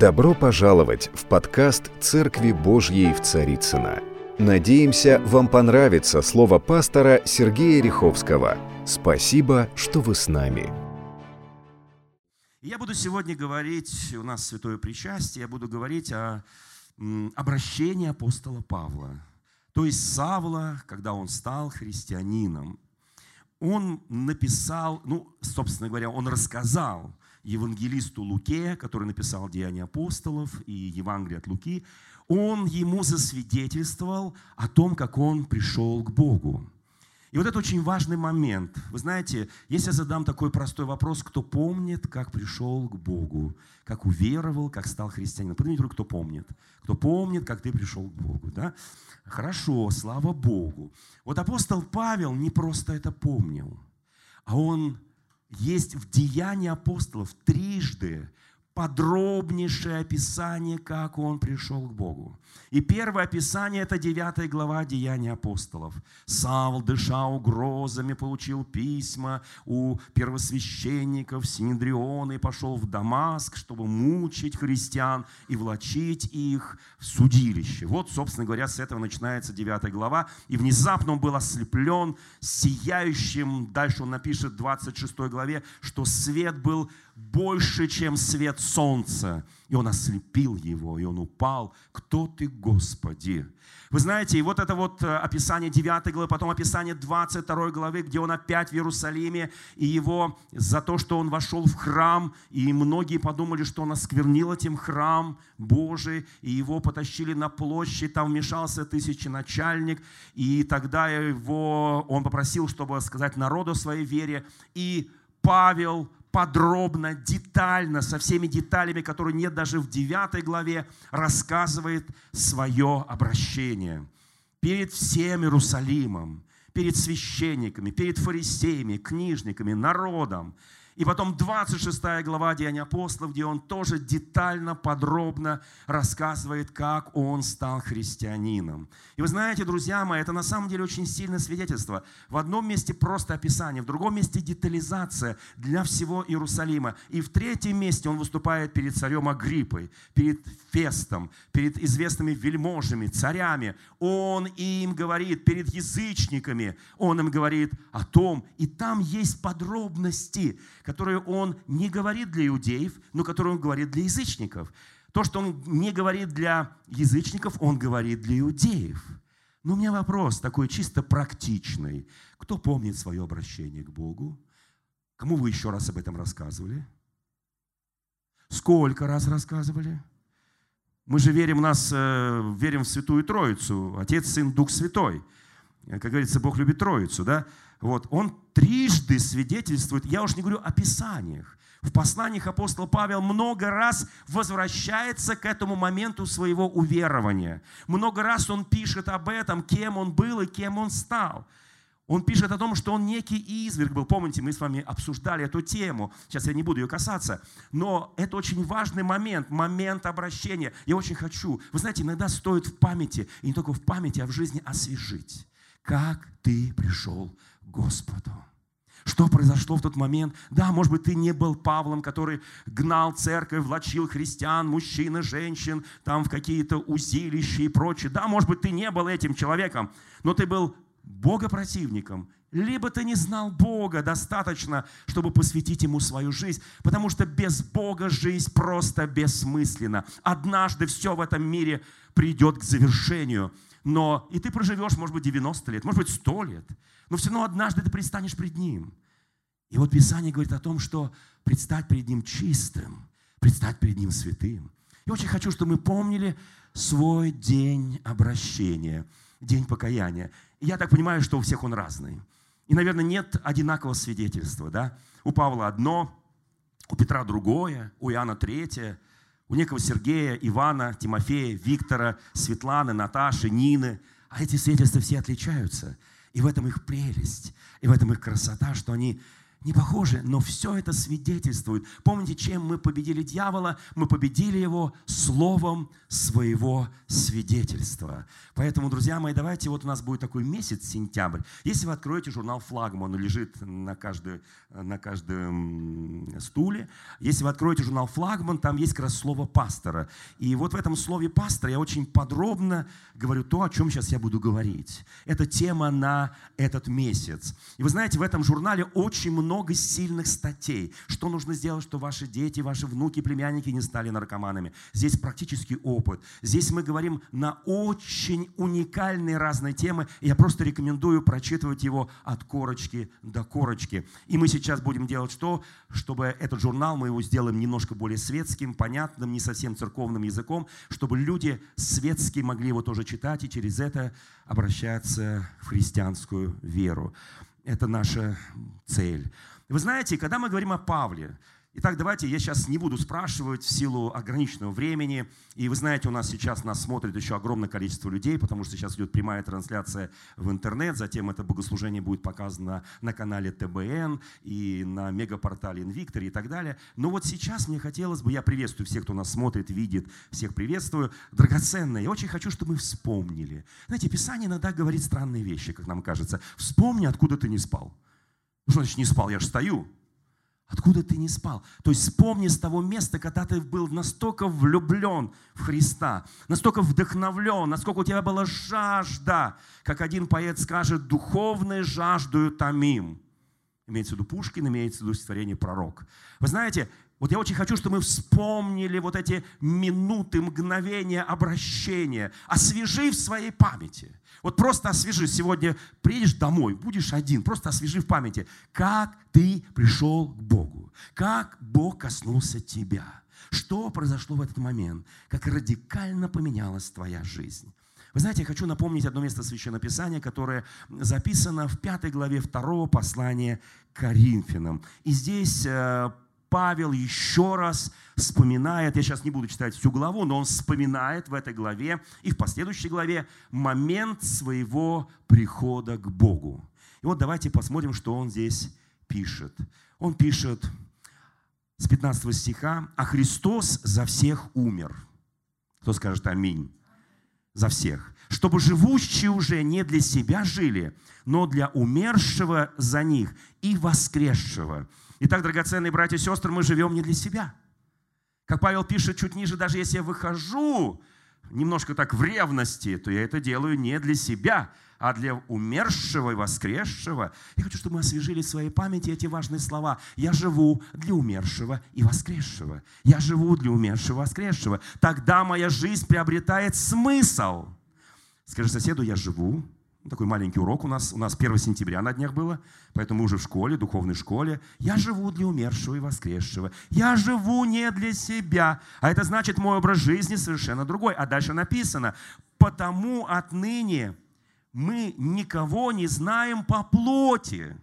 Добро пожаловать в подкаст «Церкви Божьей в Царицына. Надеемся, вам понравится слово пастора Сергея Риховского. Спасибо, что вы с нами. Я буду сегодня говорить, у нас святое причастие, я буду говорить о обращении апостола Павла. То есть Савла, когда он стал христианином. Он написал, ну, собственно говоря, он рассказал евангелисту Луке, который написал Деяния апостолов и Евангелие от Луки, он ему засвидетельствовал о том, как он пришел к Богу. И вот это очень важный момент. Вы знаете, если я задам такой простой вопрос, кто помнит, как пришел к Богу, как уверовал, как стал христианином? Поднимите руку, кто помнит. Кто помнит, как ты пришел к Богу. Да? Хорошо, слава Богу. Вот апостол Павел не просто это помнил, а он есть в Деянии апостолов трижды подробнейшее описание, как он пришел к Богу. И первое описание – это 9 глава Деяний апостолов. Савл, дыша угрозами, получил письма у первосвященников Синедриона и пошел в Дамаск, чтобы мучить христиан и влачить их в судилище. Вот, собственно говоря, с этого начинается 9 глава. И внезапно он был ослеплен сияющим, дальше он напишет в 26 главе, что свет был больше, чем свет солнца. И он ослепил его, и он упал. Кто ты, Господи? Вы знаете, и вот это вот э, описание 9 главы, потом описание 22 главы, где он опять в Иерусалиме, и его за то, что он вошел в храм, и многие подумали, что он осквернил этим храм Божий, и его потащили на площадь, там вмешался тысяченачальник, и тогда его, он попросил, чтобы сказать народу своей вере, и Павел подробно, детально, со всеми деталями, которые нет даже в 9 главе, рассказывает свое обращение перед всем Иерусалимом, перед священниками, перед фарисеями, книжниками, народом. И потом 26 глава Деяния апостолов, где он тоже детально, подробно рассказывает, как он стал христианином. И вы знаете, друзья мои, это на самом деле очень сильное свидетельство. В одном месте просто описание, в другом месте детализация для всего Иерусалима. И в третьем месте он выступает перед царем Агриппой, перед Фестом, перед известными вельможами, царями. Он им говорит, перед язычниками, он им говорит о том, и там есть подробности, которые он не говорит для иудеев, но которые он говорит для язычников. То, что он не говорит для язычников, он говорит для иудеев. Но у меня вопрос такой чисто практичный. Кто помнит свое обращение к Богу? Кому вы еще раз об этом рассказывали? Сколько раз рассказывали? Мы же верим, у нас, э, верим в Святую Троицу, Отец, Сын, Дух Святой. Как говорится, Бог любит Троицу, да? Вот, он трижды свидетельствует, я уж не говорю о Писаниях, в посланиях апостол Павел много раз возвращается к этому моменту своего уверования. Много раз он пишет об этом, кем он был и кем он стал. Он пишет о том, что он некий изверг был. Помните, мы с вами обсуждали эту тему. Сейчас я не буду ее касаться. Но это очень важный момент, момент обращения. Я очень хочу. Вы знаете, иногда стоит в памяти, и не только в памяти, а в жизни освежить. Как ты пришел Господу. Что произошло в тот момент? Да, может быть, ты не был Павлом, который гнал церковь, влачил христиан, мужчин и женщин, там в какие-то узилища и прочее. Да, может быть, ты не был этим человеком, но ты был богопротивником, либо ты не знал Бога достаточно, чтобы посвятить Ему свою жизнь, потому что без Бога жизнь просто бессмысленна. Однажды все в этом мире придет к завершению, но и ты проживешь, может быть, 90 лет, может быть, 100 лет – но все равно однажды ты предстанешь пред Ним. И вот Писание говорит о том, что предстать перед Ним чистым, предстать перед Ним святым. Я очень хочу, чтобы мы помнили свой день обращения, день покаяния. Я так понимаю, что у всех он разный. И, наверное, нет одинакового свидетельства. Да? У Павла одно, у Петра другое, у Иоанна третье, у некого Сергея, Ивана, Тимофея, Виктора, Светланы, Наташи, Нины. А эти свидетельства все отличаются – и в этом их прелесть, и в этом их красота, что они не похожи, но все это свидетельствует. Помните, чем мы победили дьявола? Мы победили его словом своего свидетельства. Поэтому, друзья мои, давайте, вот у нас будет такой месяц, сентябрь. Если вы откроете журнал «Флагман», он лежит на, каждой, на каждом стуле. Если вы откроете журнал «Флагман», там есть как раз слово пастора. И вот в этом слове пастора я очень подробно говорю то, о чем сейчас я буду говорить. Это тема на этот месяц. И вы знаете, в этом журнале очень много много сильных статей. Что нужно сделать, чтобы ваши дети, ваши внуки, племянники не стали наркоманами. Здесь практический опыт. Здесь мы говорим на очень уникальные разные темы. я просто рекомендую прочитывать его от корочки до корочки. И мы сейчас будем делать что? Чтобы этот журнал мы его сделаем немножко более светским, понятным, не совсем церковным языком, чтобы люди светские могли его тоже читать и через это обращаться в христианскую веру. Это наша цель. Вы знаете, когда мы говорим о Павле, Итак, давайте я сейчас не буду спрашивать в силу ограниченного времени. И вы знаете, у нас сейчас нас смотрит еще огромное количество людей, потому что сейчас идет прямая трансляция в интернет. Затем это богослужение будет показано на канале ТБН и на мегапортале Инвиктор и так далее. Но вот сейчас мне хотелось бы, я приветствую всех, кто нас смотрит, видит, всех приветствую. Драгоценное, я очень хочу, чтобы мы вспомнили. Знаете, Писание иногда говорит странные вещи, как нам кажется. Вспомни, откуда ты не спал. Ну, что значит не спал? Я же стою. Откуда ты не спал? То есть вспомни с того места, когда ты был настолько влюблен в Христа, настолько вдохновлен, насколько у тебя была жажда, как один поэт скажет, духовной жаждою томим. Имеется в виду Пушкин, имеется в виду стихотворение пророк. Вы знаете, вот я очень хочу, чтобы мы вспомнили вот эти минуты, мгновения обращения, освежи в своей памяти. Вот просто освежи. Сегодня приедешь домой, будешь один, просто освежи в памяти, как ты пришел к Богу, как Бог коснулся тебя, что произошло в этот момент, как радикально поменялась твоя жизнь. Вы знаете, я хочу напомнить одно место Священного Писания, которое записано в пятой главе второго послания Коринфянам. И здесь э, Павел еще раз вспоминает, я сейчас не буду читать всю главу, но он вспоминает в этой главе и в последующей главе момент своего прихода к Богу. И вот давайте посмотрим, что он здесь пишет. Он пишет с 15 стиха, «А Христос за всех умер». Кто скажет «Аминь»? За всех. «Чтобы живущие уже не для себя жили, но для умершего за них и воскресшего». Итак, драгоценные братья и сестры, мы живем не для себя. Как Павел пишет чуть ниже, даже если я выхожу немножко так в ревности, то я это делаю не для себя, а для умершего и воскресшего. Я хочу, чтобы мы освежили в своей памяти эти важные слова. Я живу для умершего и воскресшего. Я живу для умершего и воскресшего. Тогда моя жизнь приобретает смысл. Скажи соседу, я живу такой маленький урок у нас. У нас 1 сентября на днях было, поэтому мы уже в школе, духовной школе. Я живу для умершего и воскресшего. Я живу не для себя. А это значит, мой образ жизни совершенно другой. А дальше написано, потому отныне мы никого не знаем по плоти.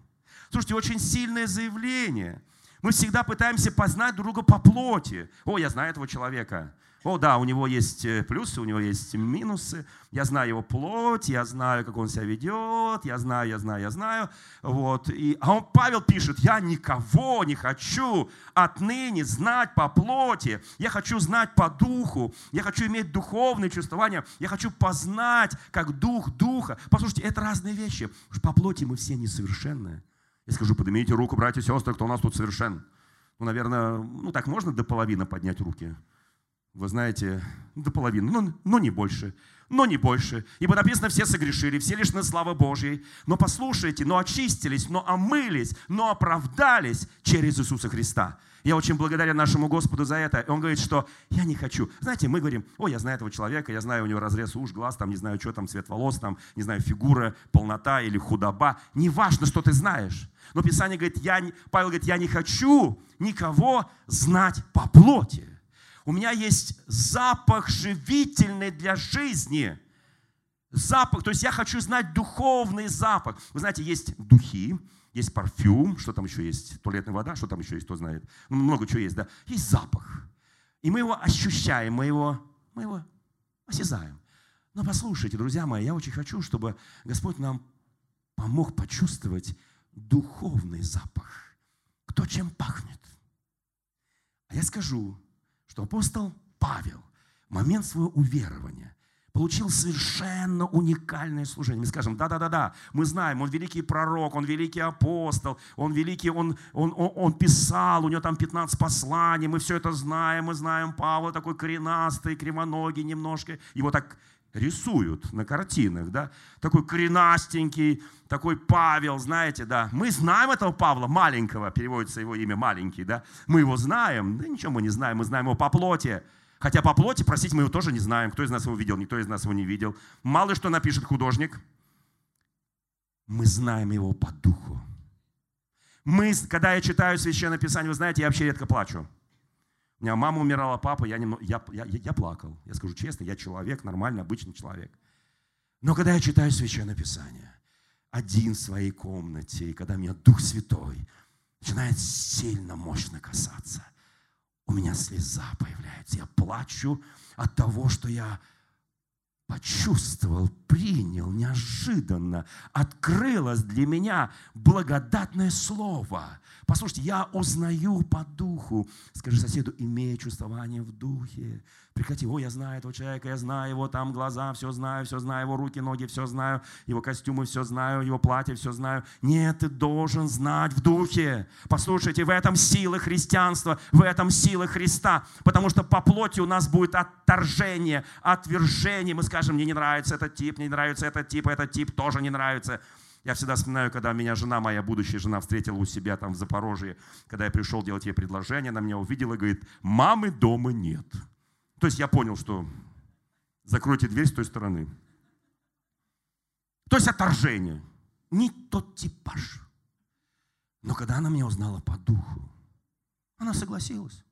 Слушайте, очень сильное заявление. Мы всегда пытаемся познать друга по плоти. О, я знаю этого человека. О, да, у него есть э, плюсы, у него есть минусы. Я знаю его плоть, я знаю, как он себя ведет, я знаю, я знаю, я знаю. Вот. И, а он, Павел пишет, я никого не хочу отныне знать по плоти. Я хочу знать по духу. Я хочу иметь духовные чувствования. Я хочу познать, как дух духа. Послушайте, это разные вещи. По плоти мы все несовершенные. Я скажу, поднимите руку, братья и сестры, кто у нас тут совершен. Ну, наверное, ну так можно до половины поднять руки вы знаете, до половины, но, но не больше, но не больше. Ибо написано, все согрешили, все лишены славы Божьей. Но послушайте, но очистились, но омылись, но оправдались через Иисуса Христа. Я очень благодарен нашему Господу за это. И он говорит, что я не хочу. Знаете, мы говорим, о, я знаю этого человека, я знаю у него разрез уж, глаз, там, не знаю, что там, цвет волос, там, не знаю, фигура, полнота или худоба. Неважно, что ты знаешь. Но Писание говорит, я, Павел говорит, я не хочу никого знать по плоти. У меня есть запах живительный для жизни. Запах, то есть я хочу знать духовный запах. Вы знаете, есть духи, есть парфюм, что там еще есть, туалетная вода, что там еще есть, кто знает. Ну, много чего есть, да. Есть запах. И мы его ощущаем, мы его, мы его осязаем. Но послушайте, друзья мои, я очень хочу, чтобы Господь нам помог почувствовать духовный запах. кто чем пахнет. А я скажу, что апостол Павел в момент своего уверования получил совершенно уникальное служение. Мы скажем, да-да-да-да, мы знаем, он великий пророк, он великий апостол, он великий, он, он, он, он писал, у него там 15 посланий, мы все это знаем, мы знаем Павла такой коренастый, кривоногий немножко, его так рисуют на картинах, да, такой коренастенький, такой Павел, знаете, да. Мы знаем этого Павла, маленького, переводится его имя маленький, да. Мы его знаем, да ничего мы не знаем, мы знаем его по плоти, Хотя по плоти, простите, мы его тоже не знаем. Кто из нас его видел, никто из нас его не видел. Мало что напишет художник. Мы знаем его по духу. Мы, когда я читаю Священное Писание, вы знаете, я вообще редко плачу. У меня мама умирала, папа, я, немного, я, я, я плакал. Я скажу честно, я человек, нормальный, обычный человек. Но когда я читаю Священное Писание, один в своей комнате, и когда меня Дух Святой начинает сильно, мощно касаться – у меня слеза появляется. Я плачу от того, что я почувствовал, принял неожиданно, открылось для меня благодатное слово. Послушайте, я узнаю по духу. Скажи соседу, имея чувствование в духе. Прекрати, о, я знаю этого человека, я знаю его там глаза, все знаю, все знаю, его руки, ноги, все знаю, его костюмы, все знаю, его платье, все знаю. Нет, ты должен знать в духе. Послушайте, в этом сила христианства, в этом сила Христа, потому что по плоти у нас будет отторжение, отвержение. Мы скажем, мне не нравится этот тип, мне не нравится этот тип, этот тип тоже не нравится. Я всегда вспоминаю, когда меня жена, моя будущая жена, встретила у себя там в Запорожье, когда я пришел делать ей предложение, она меня увидела и говорит, мамы дома нет. То есть я понял, что закройте дверь с той стороны. То есть отторжение. Не тот типаж. Но когда она меня узнала по духу, она согласилась.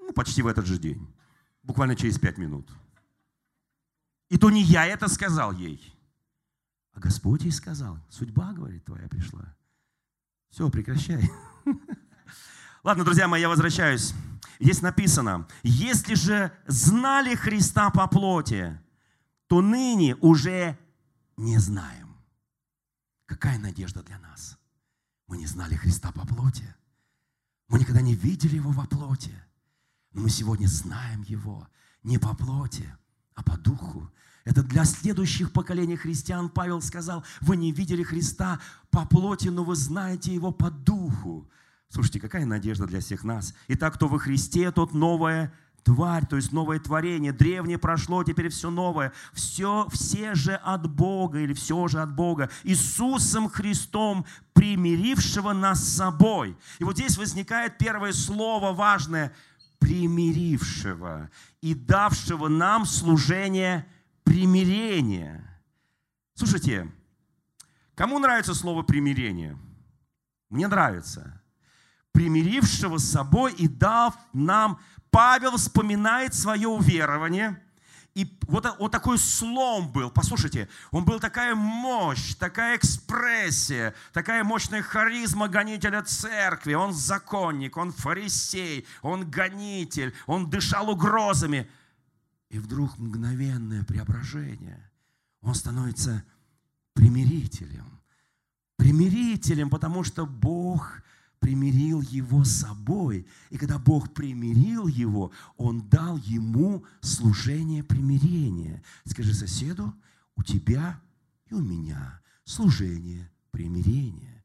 Ну, почти в этот же день. Буквально через пять минут. И то не я это сказал ей. А Господь ей сказал, судьба, говорит, твоя пришла. Все, прекращай. Ладно, друзья мои, я возвращаюсь. Здесь написано, если же знали Христа по плоти, то ныне уже не знаем. Какая надежда для нас? Мы не знали Христа по плоти. Мы никогда не видели Его во плоти. Но мы сегодня знаем Его не по плоти, а по духу. Это для следующих поколений христиан Павел сказал, вы не видели Христа по плоти, но вы знаете Его по духу. Слушайте, какая надежда для всех нас. Итак, кто во Христе, тот новая тварь, то есть новое творение. Древнее прошло, теперь все новое. Все, все же от Бога, или все же от Бога. Иисусом Христом, примирившего нас с собой. И вот здесь возникает первое слово важное. Примирившего и давшего нам служение примирения. Слушайте, кому нравится слово примирение? Мне нравится примирившего с собой и дав нам. Павел вспоминает свое уверование. И вот, вот такой слом был. Послушайте, он был такая мощь, такая экспрессия, такая мощная харизма гонителя церкви. Он законник, он фарисей, он гонитель, он дышал угрозами. И вдруг мгновенное преображение. Он становится примирителем. Примирителем, потому что Бог – примирил его с собой. И когда Бог примирил его, Он дал ему служение примирения. Скажи соседу, у тебя и у меня служение примирения.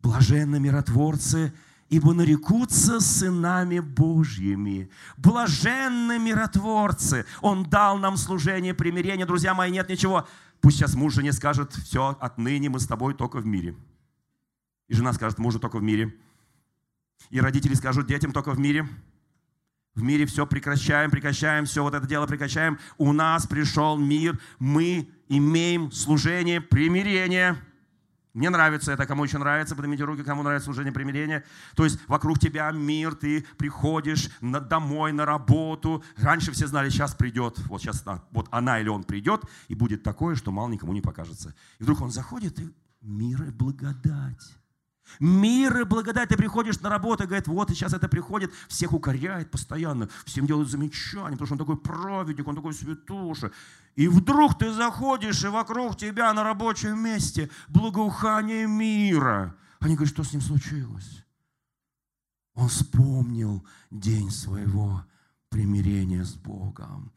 Блаженны миротворцы, ибо нарекутся сынами Божьими. Блаженны миротворцы. Он дал нам служение примирения. Друзья мои, нет ничего. Пусть сейчас муж жене скажет, все, отныне мы с тобой только в мире. И жена скажет мужу только в мире. И родители скажут детям только в мире. В мире все прекращаем, прекращаем, все вот это дело прекращаем. У нас пришел мир, мы имеем служение примирения. Мне нравится это, кому еще нравится, поднимите руки, кому нравится служение примирения. То есть вокруг тебя мир, ты приходишь на, домой, на работу. Раньше все знали, сейчас придет, вот сейчас вот она или он придет, и будет такое, что мало никому не покажется. И вдруг он заходит, и мир и благодать. Мир и благодать. Ты приходишь на работу и говорит, вот и сейчас это приходит, всех укоряет постоянно, всем делают замечания, потому что он такой праведник, он такой святоша. И вдруг ты заходишь, и вокруг тебя на рабочем месте благоухание мира, Они говорят, что с ним случилось? Он вспомнил день своего примирения с Богом.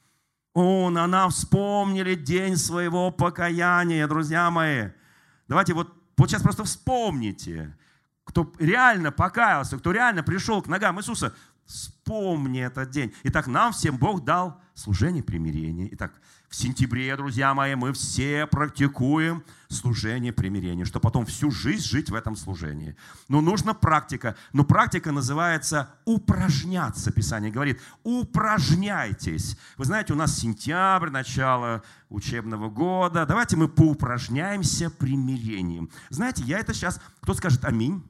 Он, она вспомнили день своего покаяния, друзья мои. Давайте вот, вот сейчас просто вспомните, кто реально покаялся, кто реально пришел к ногам Иисуса, вспомни этот день. Итак, нам всем Бог дал служение примирения. Итак, сентябре, друзья мои, мы все практикуем служение примирения, чтобы потом всю жизнь жить в этом служении. Но нужна практика. Но практика называется упражняться. Писание говорит, упражняйтесь. Вы знаете, у нас сентябрь, начало учебного года. Давайте мы поупражняемся примирением. Знаете, я это сейчас... Кто скажет аминь?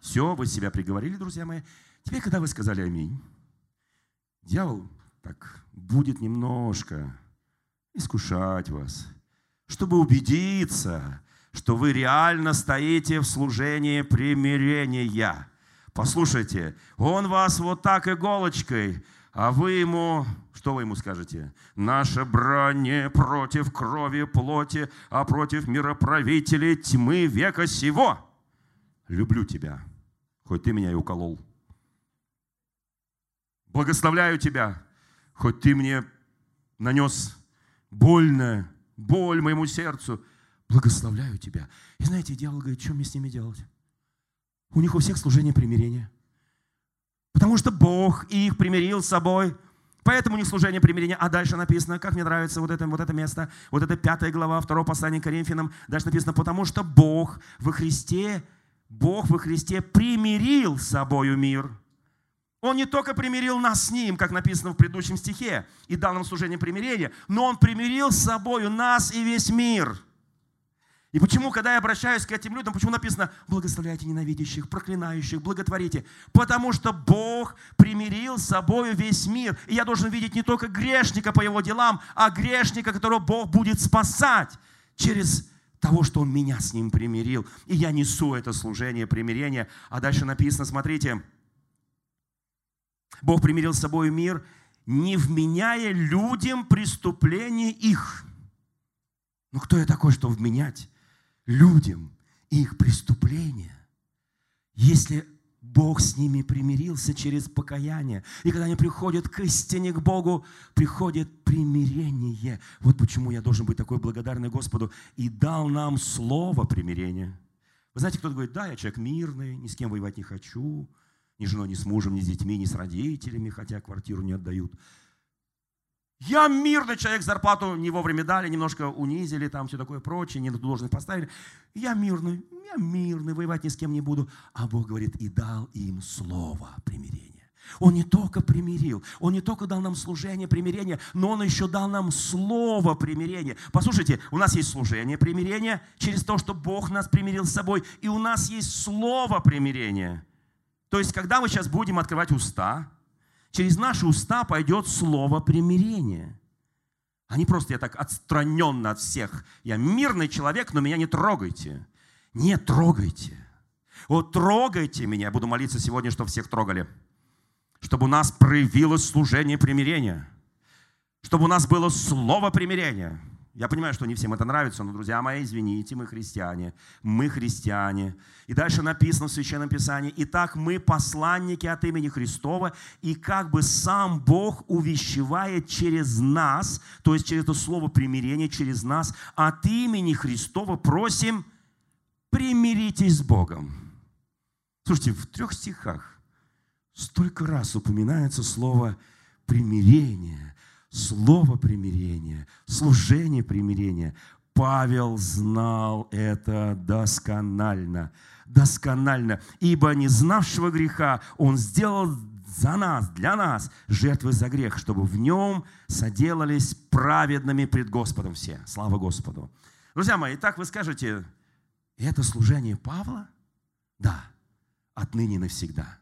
Все, вы себя приговорили, друзья мои. Теперь, когда вы сказали аминь, дьявол так будет немножко искушать вас, чтобы убедиться, что вы реально стоите в служении примирения. Послушайте, он вас вот так иголочкой, а вы ему, что вы ему скажете? Наше брание против крови плоти, а против мироправителей тьмы века сего. Люблю тебя, хоть ты меня и уколол. Благословляю тебя, хоть ты мне нанес больно, боль моему сердцу. Благословляю тебя. И знаете, дьявол говорит, что мне с ними делать? У них у всех служение примирения. Потому что Бог их примирил с собой. Поэтому у них служение примирения. А дальше написано, как мне нравится вот это, вот это место, вот это пятая глава, второго послания к Коринфянам. Дальше написано, потому что Бог во Христе, Бог во Христе примирил с собою мир – он не только примирил нас с Ним, как написано в предыдущем стихе, и дал нам служение примирения, но Он примирил с собою нас и весь мир. И почему, когда я обращаюсь к этим людям, почему написано «благословляйте ненавидящих, проклинающих, благотворите»? Потому что Бог примирил с собою весь мир. И я должен видеть не только грешника по его делам, а грешника, которого Бог будет спасать через того, что Он меня с ним примирил. И я несу это служение примирения. А дальше написано, смотрите, Бог примирил с собой мир, не вменяя людям преступления их. Ну кто я такой, чтобы вменять людям их преступления? Если Бог с ними примирился через покаяние. И когда они приходят к истине, к Богу, приходит примирение. Вот почему я должен быть такой благодарный Господу. И дал нам слово примирения. Вы знаете, кто-то говорит, да, я человек мирный, ни с кем воевать не хочу, ни женой, ни с мужем, ни с детьми, ни с родителями, хотя квартиру не отдают. Я мирный человек, зарплату не вовремя дали, немножко унизили, там все такое прочее, не на должность поставили. Я мирный, я мирный, воевать ни с кем не буду. А Бог говорит, и дал им слово примирения. Он не только примирил, Он не только дал нам служение примирения, но Он еще дал нам слово примирения. Послушайте, у нас есть служение примирения через то, что Бог нас примирил с собой, и у нас есть слово примирения – то есть, когда мы сейчас будем открывать уста, через наши уста пойдет слово примирения. А не просто я так отстраненно от всех. Я мирный человек, но меня не трогайте. Не трогайте. Вот трогайте меня. Я буду молиться сегодня, чтобы всех трогали. Чтобы у нас проявилось служение примирения. Чтобы у нас было слово примирения. Я понимаю, что не всем это нравится, но, друзья мои, извините, мы христиане. Мы христиане. И дальше написано в Священном Писании, «Итак, мы посланники от имени Христова, и как бы сам Бог увещевает через нас, то есть через это слово примирение, через нас, от имени Христова просим, примиритесь с Богом». Слушайте, в трех стихах столько раз упоминается слово примирение, слово примирения, служение примирения. Павел знал это досконально, досконально, ибо не знавшего греха он сделал за нас, для нас жертвы за грех, чтобы в нем соделались праведными пред Господом все. Слава Господу. Друзья мои, итак вы скажете, это служение Павла? Да, отныне навсегда.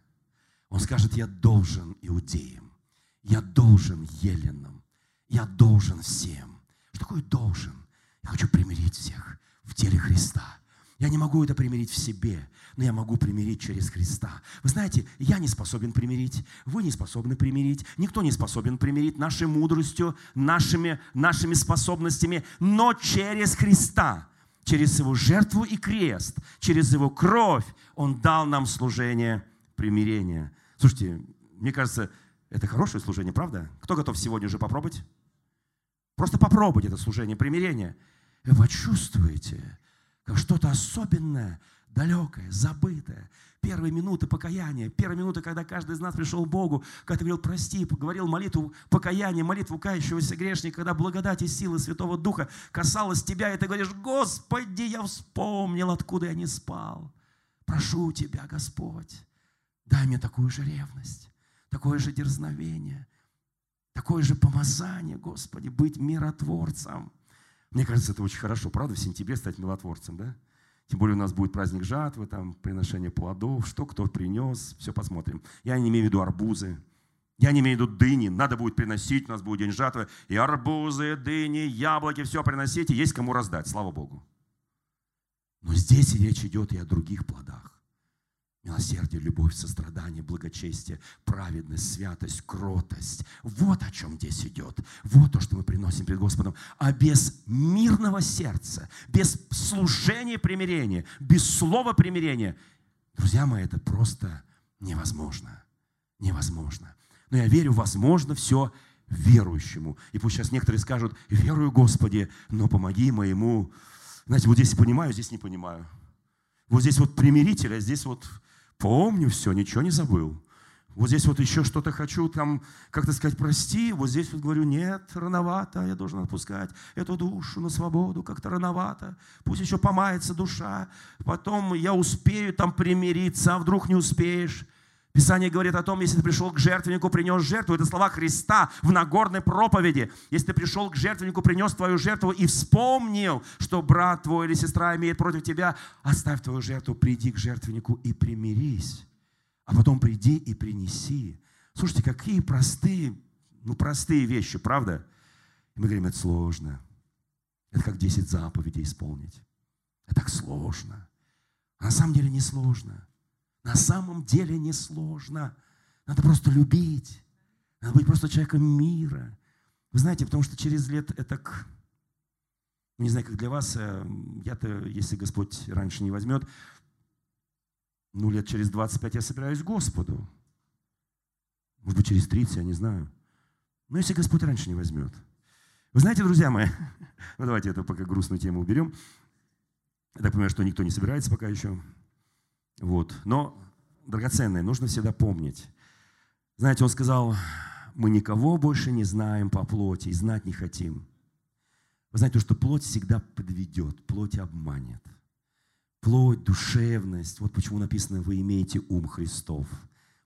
Он скажет, я должен иудеям, я должен еленам, я должен всем. Что такое должен? Я хочу примирить всех в теле Христа. Я не могу это примирить в себе, но я могу примирить через Христа. Вы знаете, я не способен примирить, вы не способны примирить, никто не способен примирить нашей мудростью, нашими, нашими способностями, но через Христа – через Его жертву и крест, через Его кровь Он дал нам служение примирения. Слушайте, мне кажется, это хорошее служение, правда? Кто готов сегодня уже попробовать? Просто попробуйте это служение примирения. И вы почувствуете, как что-то особенное, далекое, забытое. Первые минуты покаяния, первые минуты, когда каждый из нас пришел к Богу, когда ты говорил прости, говорил молитву покаяния, молитву кающегося грешника, когда благодать и силы Святого Духа касалась тебя, и ты говоришь, Господи, я вспомнил, откуда я не спал. Прошу Тебя, Господь, дай мне такую же ревность, такое же дерзновение, такое же помазание, Господи, быть миротворцем. Мне кажется, это очень хорошо, правда, в сентябре стать миротворцем, да? Тем более у нас будет праздник жатвы, там, приношение плодов, что кто принес, все посмотрим. Я не имею в виду арбузы, я не имею в виду дыни. Надо будет приносить, у нас будет день жатвы. И арбузы, дыни, яблоки, все приносите. Есть кому раздать, слава Богу. Но здесь речь идет и о других плодах. Милосердие, любовь, сострадание, благочестие, праведность, святость, кротость. Вот о чем здесь идет. Вот то, что мы приносим перед Господом. А без мирного сердца, без служения примирения, без слова примирения, друзья мои, это просто невозможно. Невозможно. Но я верю, возможно все верующему. И пусть сейчас некоторые скажут, верую, Господи, но помоги моему. Знаете, вот здесь понимаю, здесь не понимаю. Вот здесь вот примиритель, а здесь вот Помню все, ничего не забыл. Вот здесь вот еще что-то хочу там, как-то сказать, прости. Вот здесь вот говорю, нет, рановато, я должен отпускать эту душу на свободу, как-то рановато. Пусть еще помается душа. Потом я успею там примириться, а вдруг не успеешь. Писание говорит о том, если ты пришел к жертвеннику, принес жертву, это слова Христа в Нагорной проповеди. Если ты пришел к жертвеннику, принес твою жертву и вспомнил, что брат твой или сестра имеет против тебя, оставь твою жертву, приди к жертвеннику и примирись. А потом приди и принеси. Слушайте, какие простые, ну простые вещи, правда? Мы говорим, это сложно. Это как 10 заповедей исполнить. Это так сложно. А на самом деле не сложно. На самом деле несложно. Надо просто любить. Надо быть просто человеком мира. Вы знаете, потому что через лет это к... Не знаю, как для вас, э, я-то, если Господь раньше не возьмет, ну, лет через 25 я собираюсь к Господу. Может быть, через 30, я не знаю. Но если Господь раньше не возьмет. Вы знаете, друзья мои, ну давайте эту пока грустную тему уберем. Я так понимаю, что никто не собирается пока еще. Вот. Но, драгоценное, нужно всегда помнить. Знаете, он сказал, мы никого больше не знаем по плоти и знать не хотим. Вы знаете, что плоть всегда подведет, плоть обманет. Плоть, душевность. Вот почему написано, вы имеете ум Христов.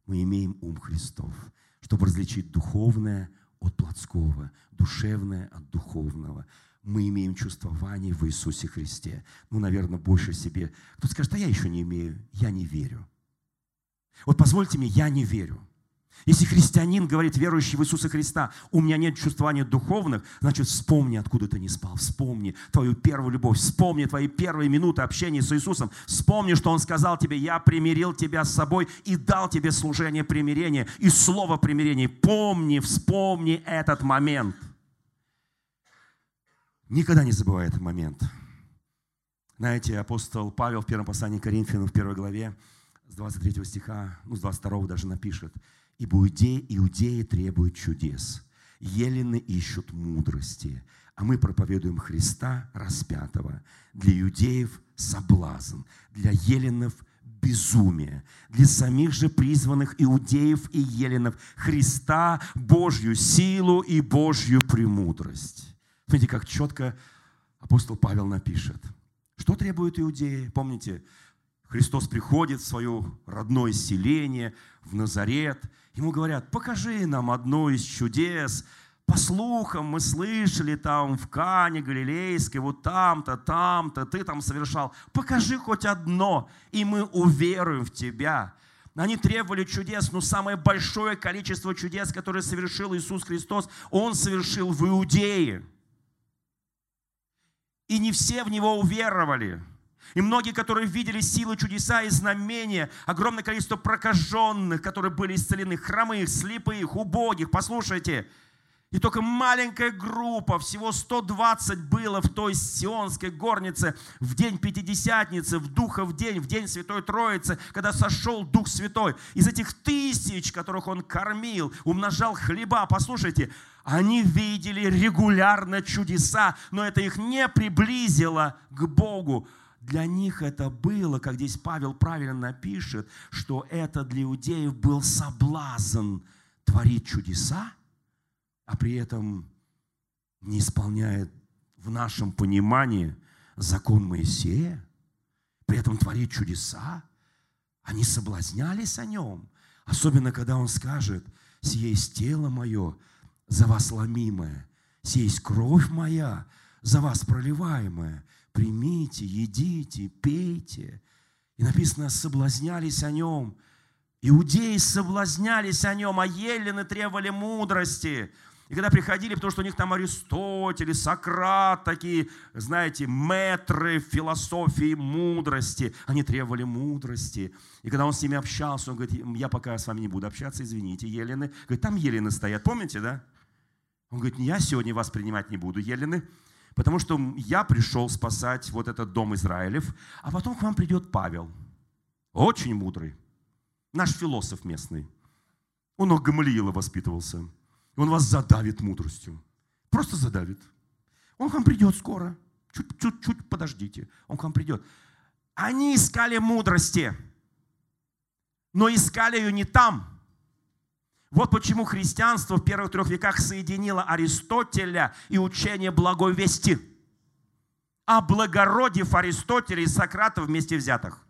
Мы имеем ум Христов, чтобы различить духовное от плотского, душевное от духовного мы имеем чувствование в Иисусе Христе. Ну, наверное, больше себе. Кто скажет, а я еще не имею, я не верю. Вот позвольте мне, я не верю. Если христианин говорит, верующий в Иисуса Христа, у меня нет чувствования духовных, значит, вспомни, откуда ты не спал. Вспомни твою первую любовь. Вспомни твои первые минуты общения с Иисусом. Вспомни, что Он сказал тебе, я примирил тебя с собой и дал тебе служение примирения и слово примирения. Помни, вспомни этот момент – Никогда не забывай этот момент. Знаете, апостол Павел в первом послании к Коринфянам в первой главе с 23 стиха, ну, с 22 даже напишет, «Ибо иудеи, иудеи требуют чудес, елены ищут мудрости, а мы проповедуем Христа распятого. Для иудеев соблазн, для еленов безумие, для самих же призванных иудеев и еленов Христа Божью силу и Божью премудрость». Смотрите, как четко апостол Павел напишет. Что требует иудеи? Помните, Христос приходит в свое родное селение, в Назарет. Ему говорят, покажи нам одно из чудес. По слухам мы слышали там в Кане Галилейской, вот там-то, там-то, ты там совершал. Покажи хоть одно, и мы уверуем в тебя. Они требовали чудес, но самое большое количество чудес, которые совершил Иисус Христос, Он совершил в Иудее – и не все в него уверовали. И многие, которые видели силы, чудеса и знамения, огромное количество прокаженных, которые были исцелены, хромых, слепых, убогих, послушайте, И только маленькая группа, всего 120 было в той сионской горнице в день Пятидесятницы, в Духа в день, в день Святой Троицы, когда сошел Дух Святой. Из этих тысяч, которых он кормил, умножал хлеба, послушайте, они видели регулярно чудеса, но это их не приблизило к Богу. Для них это было, как здесь Павел правильно напишет, что это для иудеев был соблазн творить чудеса, а при этом не исполняет в нашем понимании закон Моисея, при этом творит чудеса, они соблазнялись о нем. Особенно, когда он скажет, «Сие есть тело мое, за вас ломимое, сие есть кровь моя, за вас проливаемая. Примите, едите, пейте». И написано, соблазнялись о нем. Иудеи соблазнялись о нем, а елены требовали мудрости – и когда приходили, потому что у них там Аристотель, Сократ, такие, знаете, метры философии, мудрости, они требовали мудрости. И когда он с ними общался, он говорит, я пока с вами не буду общаться, извините, Елены. Говорит, там Елены стоят, помните, да? Он говорит, я сегодня вас принимать не буду, Елены, потому что я пришел спасать вот этот дом Израилев, а потом к вам придет Павел, очень мудрый, наш философ местный. Он у Гамалиила воспитывался. И он вас задавит мудростью. Просто задавит. Он к вам придет скоро. Чуть-чуть подождите. Он к вам придет. Они искали мудрости, но искали ее не там. Вот почему христианство в первых трех веках соединило Аристотеля и учение благой вести, облагородив Аристотеля и Сократа вместе взятых.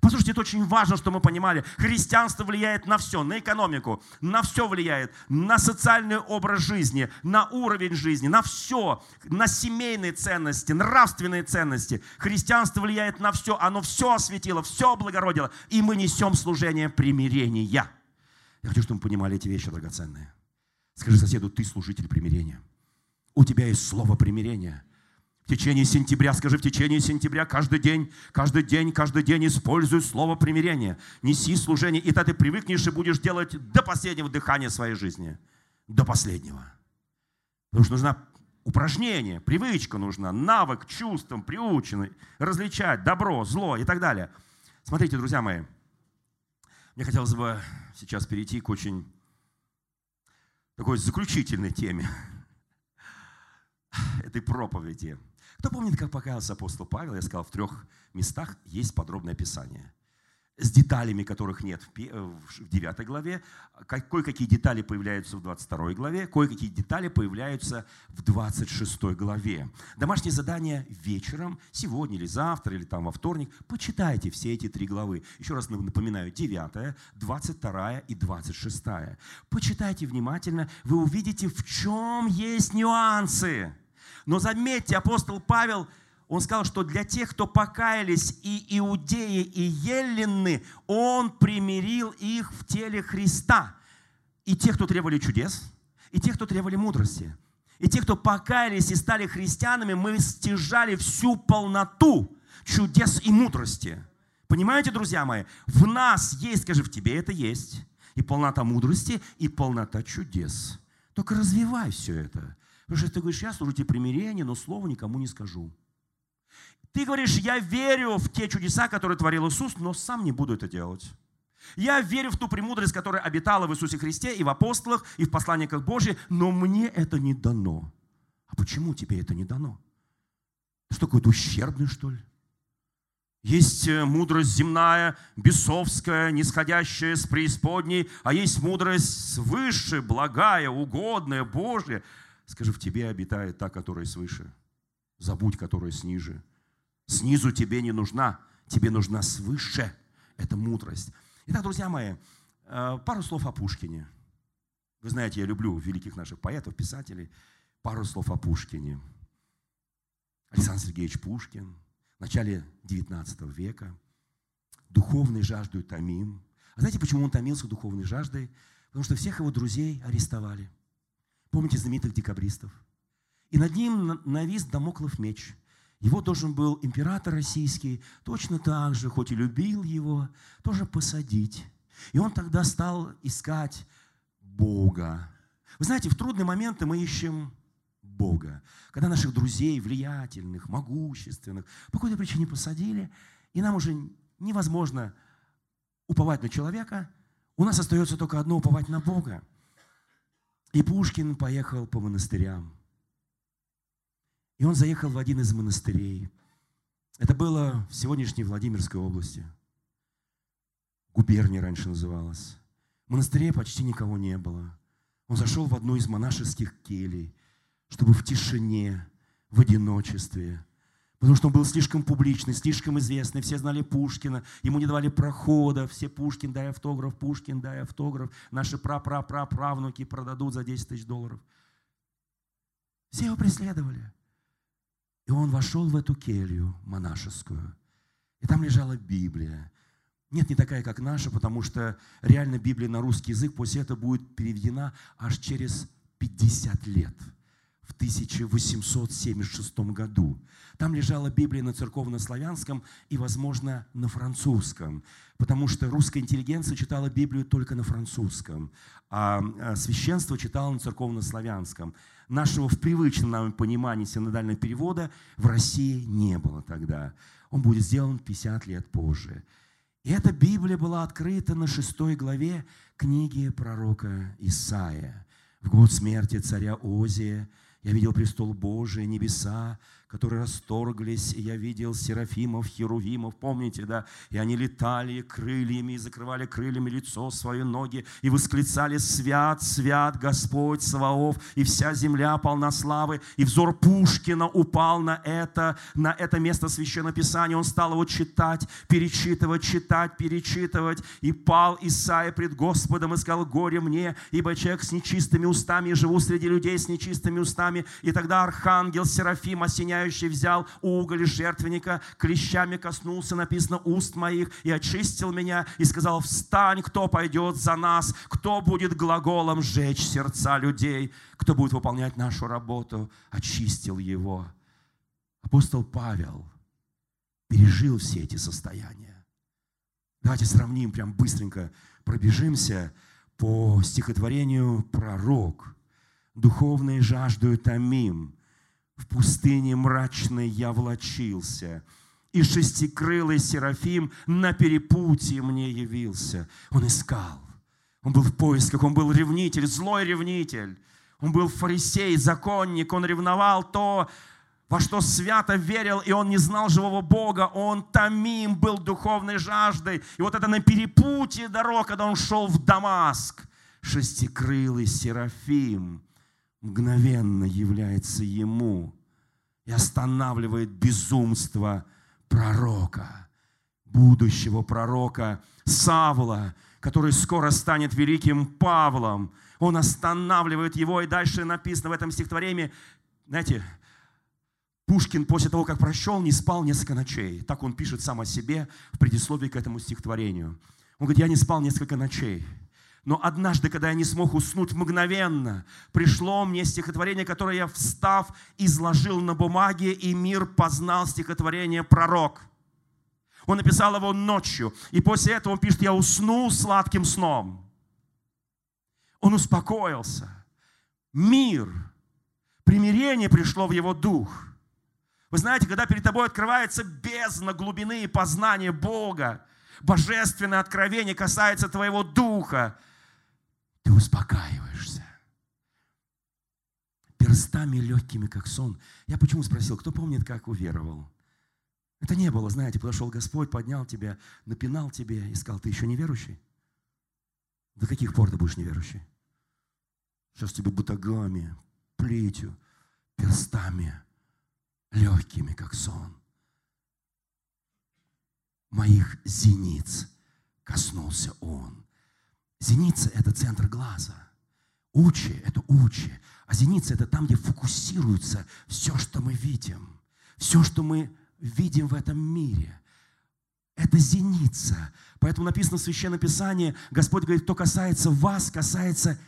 Послушайте, это очень важно, что мы понимали. Христианство влияет на все, на экономику, на все влияет, на социальный образ жизни, на уровень жизни, на все, на семейные ценности, нравственные ценности. Христианство влияет на все, оно все осветило, все облагородило, и мы несем служение примирения. Я хочу, чтобы мы понимали эти вещи драгоценные. Скажи соседу, ты служитель примирения. У тебя есть слово примирения – в течение сентября, скажи, в течение сентября каждый день, каждый день, каждый день используй слово примирения. Неси служение, и тогда ты привыкнешь и будешь делать до последнего дыхания своей жизни. До последнего. Потому что нужна упражнение, привычка нужна, навык чувствам, приученный, различать добро, зло и так далее. Смотрите, друзья мои, мне хотелось бы сейчас перейти к очень такой заключительной теме этой проповеди – кто помнит, как покаялся апостол Павел? Я сказал, в трех местах есть подробное описание. С деталями, которых нет в 9 главе. Кое-какие детали появляются в 22 главе, кое-какие детали появляются в 26 главе. Домашнее задание вечером, сегодня или завтра, или там во вторник. Почитайте все эти три главы. Еще раз напоминаю, 9, 22 и 26. Почитайте внимательно, вы увидите, в чем есть нюансы. Но заметьте, апостол Павел, он сказал, что для тех, кто покаялись и иудеи, и еллины, он примирил их в теле Христа. И тех, кто требовали чудес, и тех, кто требовали мудрости. И те, кто покаялись и стали христианами, мы стяжали всю полноту чудес и мудрости. Понимаете, друзья мои? В нас есть, скажи, в тебе это есть. И полнота мудрости, и полнота чудес. Только развивай все это. Потому что ты говоришь, я служу тебе примирение, но слова никому не скажу. Ты говоришь, я верю в те чудеса, которые творил Иисус, но сам не буду это делать. Я верю в ту премудрость, которая обитала в Иисусе Христе и в апостолах, и в посланниках Божьих, но мне это не дано. А почему тебе это не дано? Что, какой-то ущербный, что ли? Есть э, мудрость земная, бесовская, нисходящая с преисподней, а есть мудрость свыше, благая, угодная, Божья. Скажи, в тебе обитает та, которая свыше. Забудь, которая сниже. Снизу тебе не нужна, тебе нужна свыше. Это мудрость. Итак, друзья мои, э, пару слов о Пушкине. Вы знаете, я люблю великих наших поэтов, писателей. Пару слов о Пушкине. Александр Сергеевич Пушкин в начале XIX века. Духовной жаждой томим. А знаете, почему он томился духовной жаждой? Потому что всех его друзей арестовали – Помните знаменитых декабристов? И над ним навис домоклов меч. Его должен был император российский точно так же, хоть и любил его, тоже посадить. И он тогда стал искать Бога. Вы знаете, в трудные моменты мы ищем Бога. Когда наших друзей, влиятельных, могущественных, по какой-то причине посадили, и нам уже невозможно уповать на человека, у нас остается только одно – уповать на Бога. И Пушкин поехал по монастырям. И он заехал в один из монастырей. Это было в сегодняшней Владимирской области. Губерния раньше называлась. В монастыре почти никого не было. Он зашел в одну из монашеских келей, чтобы в тишине, в одиночестве, потому что он был слишком публичный, слишком известный, все знали Пушкина, ему не давали прохода, все Пушкин, дай автограф, Пушкин, дай автограф, наши пра-пра-пра-правнуки продадут за 10 тысяч долларов. Все его преследовали. И он вошел в эту келью монашескую, и там лежала Библия. Нет, не такая, как наша, потому что реально Библия на русский язык после этого будет переведена аж через 50 лет – 1876 году. Там лежала Библия на церковно-славянском и, возможно, на французском, потому что русская интеллигенция читала Библию только на французском, а, а священство читало на церковно-славянском. Нашего в привычном нам понимании синодального перевода в России не было тогда. Он будет сделан 50 лет позже. И эта Библия была открыта на шестой главе книги пророка Исаия. В год смерти царя Озия я видел престол Божий, небеса, которые расторглись, и я видел серафимов, херувимов, помните, да? И они летали крыльями и закрывали крыльями лицо, свои ноги, и восклицали «Свят, свят Господь Саваоф!» И вся земля полна славы. И взор Пушкина упал на это, на это место Священного Писания. Он стал его читать, перечитывать, читать, перечитывать. И пал Исаия пред Господом и сказал «Горе мне, ибо человек с нечистыми устами, живу среди людей с нечистыми устами». И тогда архангел Серафим осеняет охраняющий взял уголь жертвенника, клещами коснулся, написано, уст моих, и очистил меня, и сказал, встань, кто пойдет за нас, кто будет глаголом сжечь сердца людей, кто будет выполнять нашу работу, очистил его. Апостол Павел пережил все эти состояния. Давайте сравним, прям быстренько пробежимся по стихотворению «Пророк». Духовные жаждую томим, в пустыне мрачной я влочился, и шестикрылый Серафим на перепутье мне явился. Он искал, он был в поисках, он был ревнитель, злой ревнитель. Он был фарисей, законник, он ревновал то, во что свято верил, и он не знал живого Бога, он томим был духовной жаждой. И вот это на перепутье дорог, когда он шел в Дамаск, шестикрылый Серафим мгновенно является ему и останавливает безумство пророка, будущего пророка Савла, который скоро станет великим Павлом. Он останавливает его, и дальше написано в этом стихотворении, знаете, Пушкин после того, как прощел, не спал несколько ночей. Так он пишет сам о себе в предисловии к этому стихотворению. Он говорит, я не спал несколько ночей. Но однажды, когда я не смог уснуть мгновенно, пришло мне стихотворение, которое я, встав, изложил на бумаге, и мир познал стихотворение «Пророк». Он написал его ночью, и после этого он пишет, я уснул сладким сном. Он успокоился. Мир, примирение пришло в его дух. Вы знаете, когда перед тобой открывается бездна глубины и познания Бога, божественное откровение касается твоего духа, ты успокаиваешься. Перстами легкими, как сон. Я почему спросил, кто помнит, как уверовал? Это не было, знаете, подошел Господь, поднял тебя, напинал тебе и сказал, ты еще не верующий? До каких пор ты будешь неверующий? Сейчас тебе бутагами, плетью, перстами, легкими, как сон. Моих зениц коснулся Он. Зеница – это центр глаза. Учи – это учи. А зеница – это там, где фокусируется все, что мы видим. Все, что мы видим в этом мире. Это зеница. Поэтому написано в Священном Писании, Господь говорит, кто касается вас, касается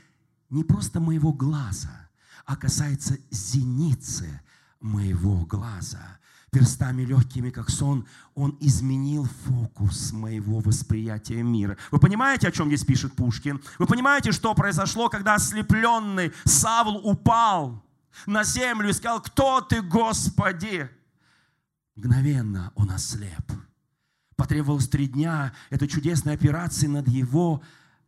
не просто моего глаза, а касается зеницы моего глаза. Перстами легкими, как сон, он изменил фокус моего восприятия мира. Вы понимаете, о чем здесь пишет Пушкин? Вы понимаете, что произошло, когда ослепленный Савл упал на землю и сказал, кто ты, Господи? Мгновенно он ослеп. Потребовалось три дня этой чудесной операции над его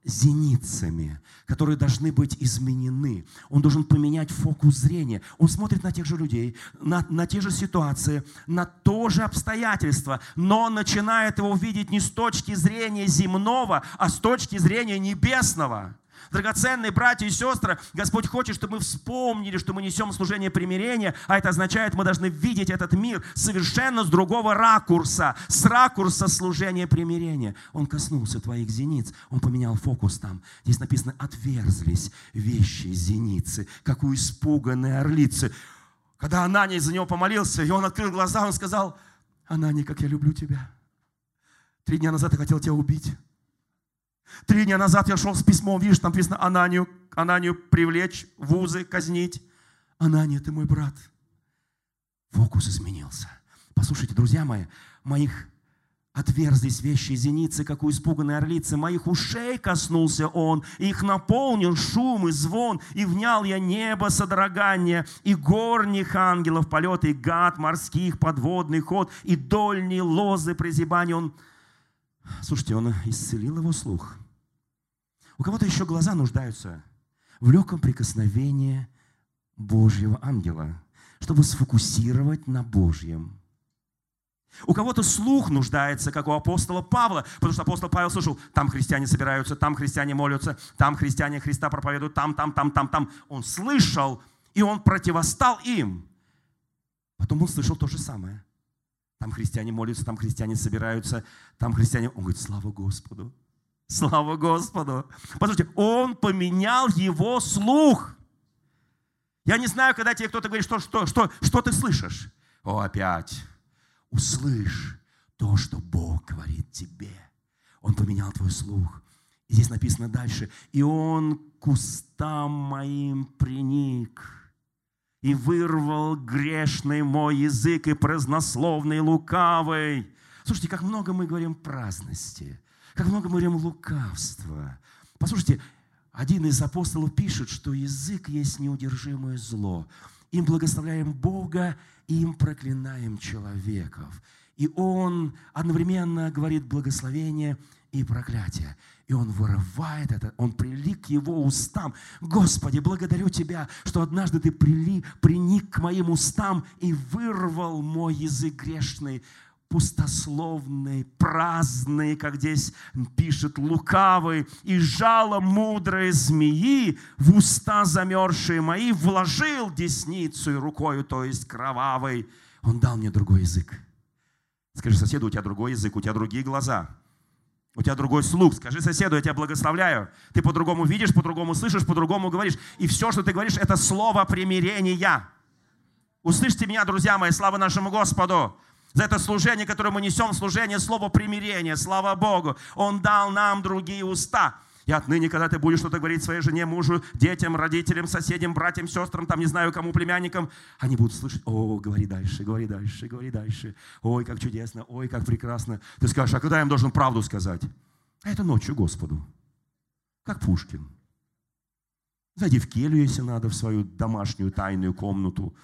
зеницами, которые должны быть изменены. Он должен поменять фокус зрения. Он смотрит на тех же людей, на, на те же ситуации, на то же обстоятельства, но начинает его видеть не с точки зрения земного, а с точки зрения небесного. Драгоценные братья и сестры, Господь хочет, чтобы мы вспомнили, что мы несем служение примирения, а это означает, мы должны видеть этот мир совершенно с другого ракурса, с ракурса служения примирения. Он коснулся твоих зениц, он поменял фокус там. Здесь написано, отверзлись вещи зеницы, как у испуганной орлицы. Когда Ананий за него помолился, и он открыл глаза, он сказал, Ананий, как я люблю тебя. Три дня назад я хотел тебя убить. Три дня назад я шел с письмом, видишь, там написано Ананию, Ананию привлечь, вузы казнить. Анания, ты мой брат. Фокус изменился. Послушайте, друзья мои, моих отверзлись вещи зеницы, как у испуганной орлицы. Моих ушей коснулся он, их наполнил шум и звон, и внял я небо содрогание, и горних ангелов полет, и гад морских подводный ход, и дольние лозы призябания. Он Слушайте, он исцелил его слух. У кого-то еще глаза нуждаются в легком прикосновении Божьего ангела, чтобы сфокусировать на Божьем. У кого-то слух нуждается, как у апостола Павла, потому что апостол Павел слышал, там христиане собираются, там христиане молятся, там христиане Христа проповедуют, там, там, там, там, там. Он слышал, и он противостал им. Потом он слышал то же самое. Там христиане молятся, там христиане собираются, там христиане... Он говорит, слава Господу. Слава Господу. Послушайте, он поменял его слух. Я не знаю, когда тебе кто-то говорит, что, что, что, что ты слышишь. О, опять. Услышь то, что Бог говорит тебе. Он поменял твой слух. И здесь написано дальше. И он к устам моим приник и вырвал грешный мой язык и празднословный лукавый. Слушайте, как много мы говорим праздности, как много мы говорим лукавства. Послушайте, один из апостолов пишет, что язык есть неудержимое зло. Им благословляем Бога, им проклинаем человеков. И он одновременно говорит благословение и проклятие. И он вырывает это, он прилик к его устам. Господи, благодарю Тебя, что однажды Ты прили, приник к моим устам и вырвал мой язык грешный, пустословный, праздный, как здесь пишет, лукавый, и жало мудрой змеи в уста замерзшие мои вложил десницу и рукою, то есть кровавой. Он дал мне другой язык. Скажи соседу, у тебя другой язык, у тебя другие глаза – у тебя другой слух. Скажи соседу, я тебя благословляю. Ты по-другому видишь, по-другому слышишь, по-другому говоришь. И все, что ты говоришь, это слово примирения. Услышьте меня, друзья мои, слава нашему Господу. За это служение, которое мы несем, служение, слово примирения. Слава Богу. Он дал нам другие уста. И отныне, когда ты будешь что-то говорить своей жене, мужу, детям, родителям, соседям, братьям, сестрам, там не знаю кому, племянникам, они будут слышать, о, говори дальше, говори дальше, говори дальше. Ой, как чудесно, ой, как прекрасно. Ты скажешь, а когда я им должен правду сказать? А это ночью Господу. Как Пушкин. Зайди в келью, если надо, в свою домашнюю тайную комнату.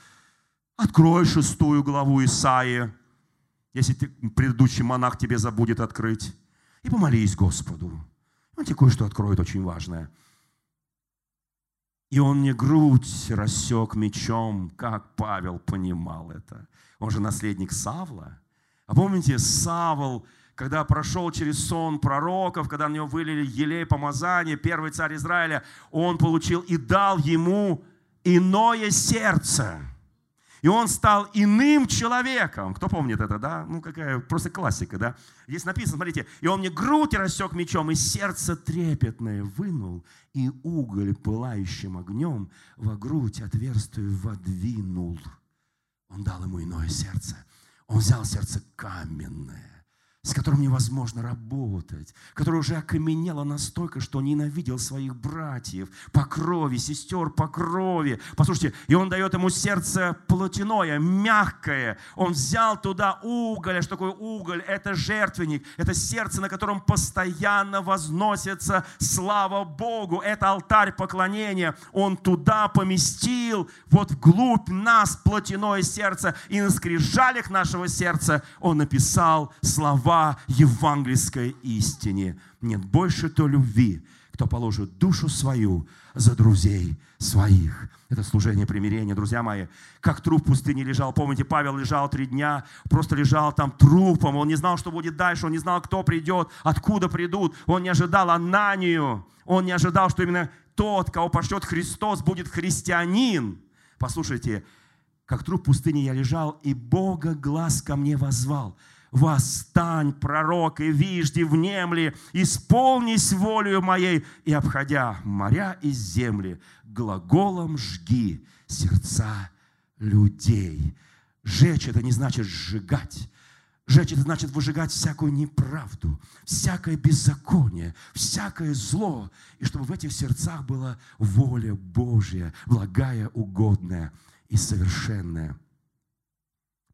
Открой шестую главу Исаии, если ты, предыдущий монах тебе забудет открыть. И помолись Господу. Он тебе кое-что откроет очень важное. И он мне грудь рассек мечом, как Павел понимал это. Он же наследник Савла. А помните, Савл, когда прошел через сон пророков, когда на него вылили елей помазания, первый царь Израиля, он получил и дал ему иное сердце – и он стал иным человеком. Кто помнит это, да? Ну, какая просто классика, да? Здесь написано, смотрите, и он мне грудь рассек мечом, и сердце трепетное вынул, и уголь пылающим огнем во грудь отверстую водвинул. Он дал ему иное сердце. Он взял сердце каменное, с которым невозможно работать, которое уже окаменело настолько, что ненавидел своих братьев по крови, сестер по крови. Послушайте, и он дает ему сердце плотяное, мягкое. Он взял туда уголь. А что такое уголь? Это жертвенник. Это сердце, на котором постоянно возносится слава Богу. Это алтарь поклонения. Он туда поместил, вот вглубь нас плотяное сердце. И на скрижалях нашего сердца он написал слова слова евангельской истине. Нет больше то любви, кто положит душу свою за друзей своих. Это служение примирения, друзья мои. Как труп в пустыне лежал. Помните, Павел лежал три дня, просто лежал там трупом. Он не знал, что будет дальше, он не знал, кто придет, откуда придут. Он не ожидал Ананию. Он не ожидал, что именно тот, кого пошлет Христос, будет христианин. Послушайте, как труп в пустыне я лежал, и Бога глаз ко мне возвал – «Восстань, пророк, и вижди, внемли, исполнись волею моей, и, обходя моря и земли, глаголом жги сердца людей». Жечь – это не значит сжигать. Жечь – это значит выжигать всякую неправду, всякое беззаконие, всякое зло. И чтобы в этих сердцах была воля Божья, благая, угодная и совершенная.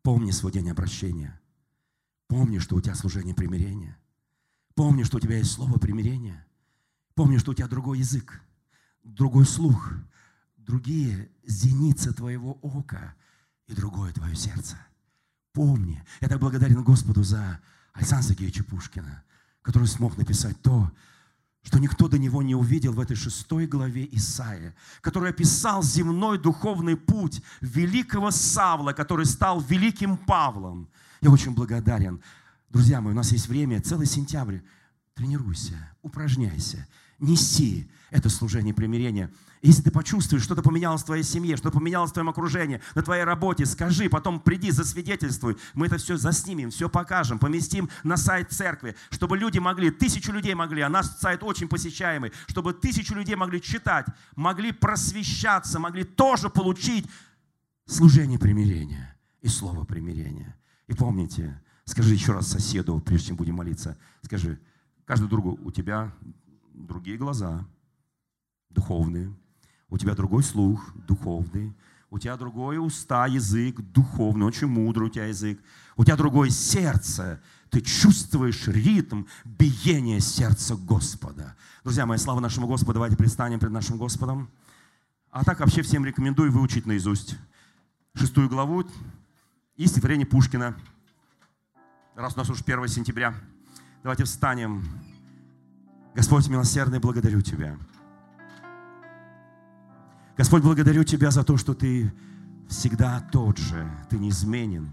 Помни свой день обращения – Помни, что у тебя служение примирения. Помни, что у тебя есть слово примирения. Помни, что у тебя другой язык, другой слух, другие зеницы твоего ока и другое твое сердце. Помни. Я так благодарен Господу за Александра Сергеевича Пушкина, который смог написать то, что никто до него не увидел в этой шестой главе Исаия, который описал земной духовный путь великого Савла, который стал великим Павлом, я очень благодарен. Друзья мои, у нас есть время, целый сентябрь. Тренируйся, упражняйся, неси это служение примирения. Если ты почувствуешь, что-то поменялось в твоей семье, что-то поменялось в твоем окружении, на твоей работе, скажи, потом приди, засвидетельствуй. Мы это все заснимем, все покажем, поместим на сайт церкви, чтобы люди могли, тысячу людей могли, а наш сайт очень посещаемый, чтобы тысячу людей могли читать, могли просвещаться, могли тоже получить служение примирения и слово примирения. И помните, скажи еще раз соседу, прежде чем будем молиться, скажи, каждому другу, у тебя другие глаза, духовные, у тебя другой слух, духовный, у тебя другое уста, язык, духовный, очень мудрый у тебя язык, у тебя другое сердце, ты чувствуешь ритм биения сердца Господа. Друзья мои, слава нашему Господу, давайте предстанем перед нашим Господом. А так вообще всем рекомендую выучить наизусть шестую главу и стихотворение Пушкина. Раз у нас уже 1 сентября, давайте встанем. Господь милосердный, благодарю Тебя. Господь, благодарю Тебя за то, что Ты всегда тот же, Ты неизменен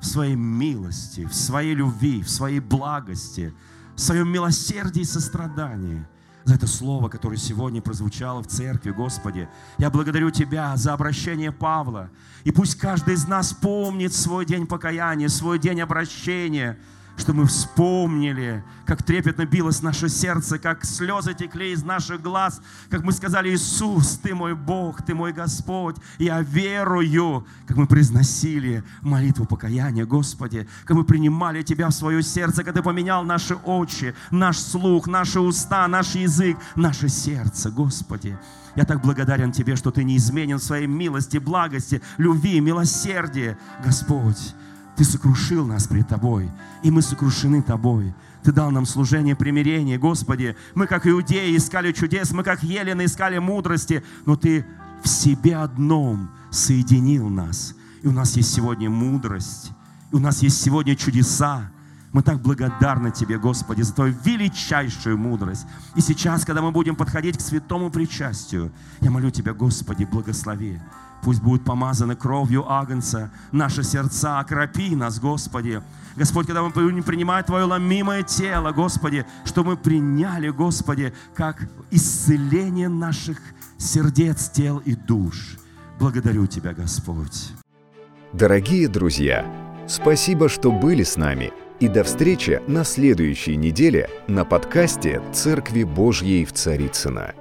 в своей милости, в своей любви, в своей благости, в своем милосердии и сострадании – за это слово, которое сегодня прозвучало в церкви, Господи. Я благодарю Тебя за обращение Павла. И пусть каждый из нас помнит свой день покаяния, свой день обращения – что мы вспомнили, как трепетно билось наше сердце, как слезы текли из наших глаз, как мы сказали, Иисус, Ты мой Бог, Ты мой Господь, я верую, как мы произносили молитву покаяния, Господи, как мы принимали Тебя в свое сердце, когда Ты поменял наши очи, наш слух, наши уста, наш язык, наше сердце, Господи. Я так благодарен Тебе, что Ты неизменен в своей милости, благости, любви, милосердии, Господь. Ты сокрушил нас пред Тобой, и мы сокрушены Тобой. Ты дал нам служение примирения, Господи. Мы, как иудеи, искали чудес, мы, как елены, искали мудрости, но Ты в себе одном соединил нас. И у нас есть сегодня мудрость, и у нас есть сегодня чудеса. Мы так благодарны Тебе, Господи, за Твою величайшую мудрость. И сейчас, когда мы будем подходить к святому причастию, я молю Тебя, Господи, благослови. Пусть будут помазаны кровью Агнца наши сердца, окропи нас, Господи. Господь, когда мы будем принимать Твое ломимое тело, Господи, что мы приняли, Господи, как исцеление наших сердец, тел и душ. Благодарю Тебя, Господь. Дорогие друзья, спасибо, что были с нами. И до встречи на следующей неделе на подкасте «Церкви Божьей в Царицына.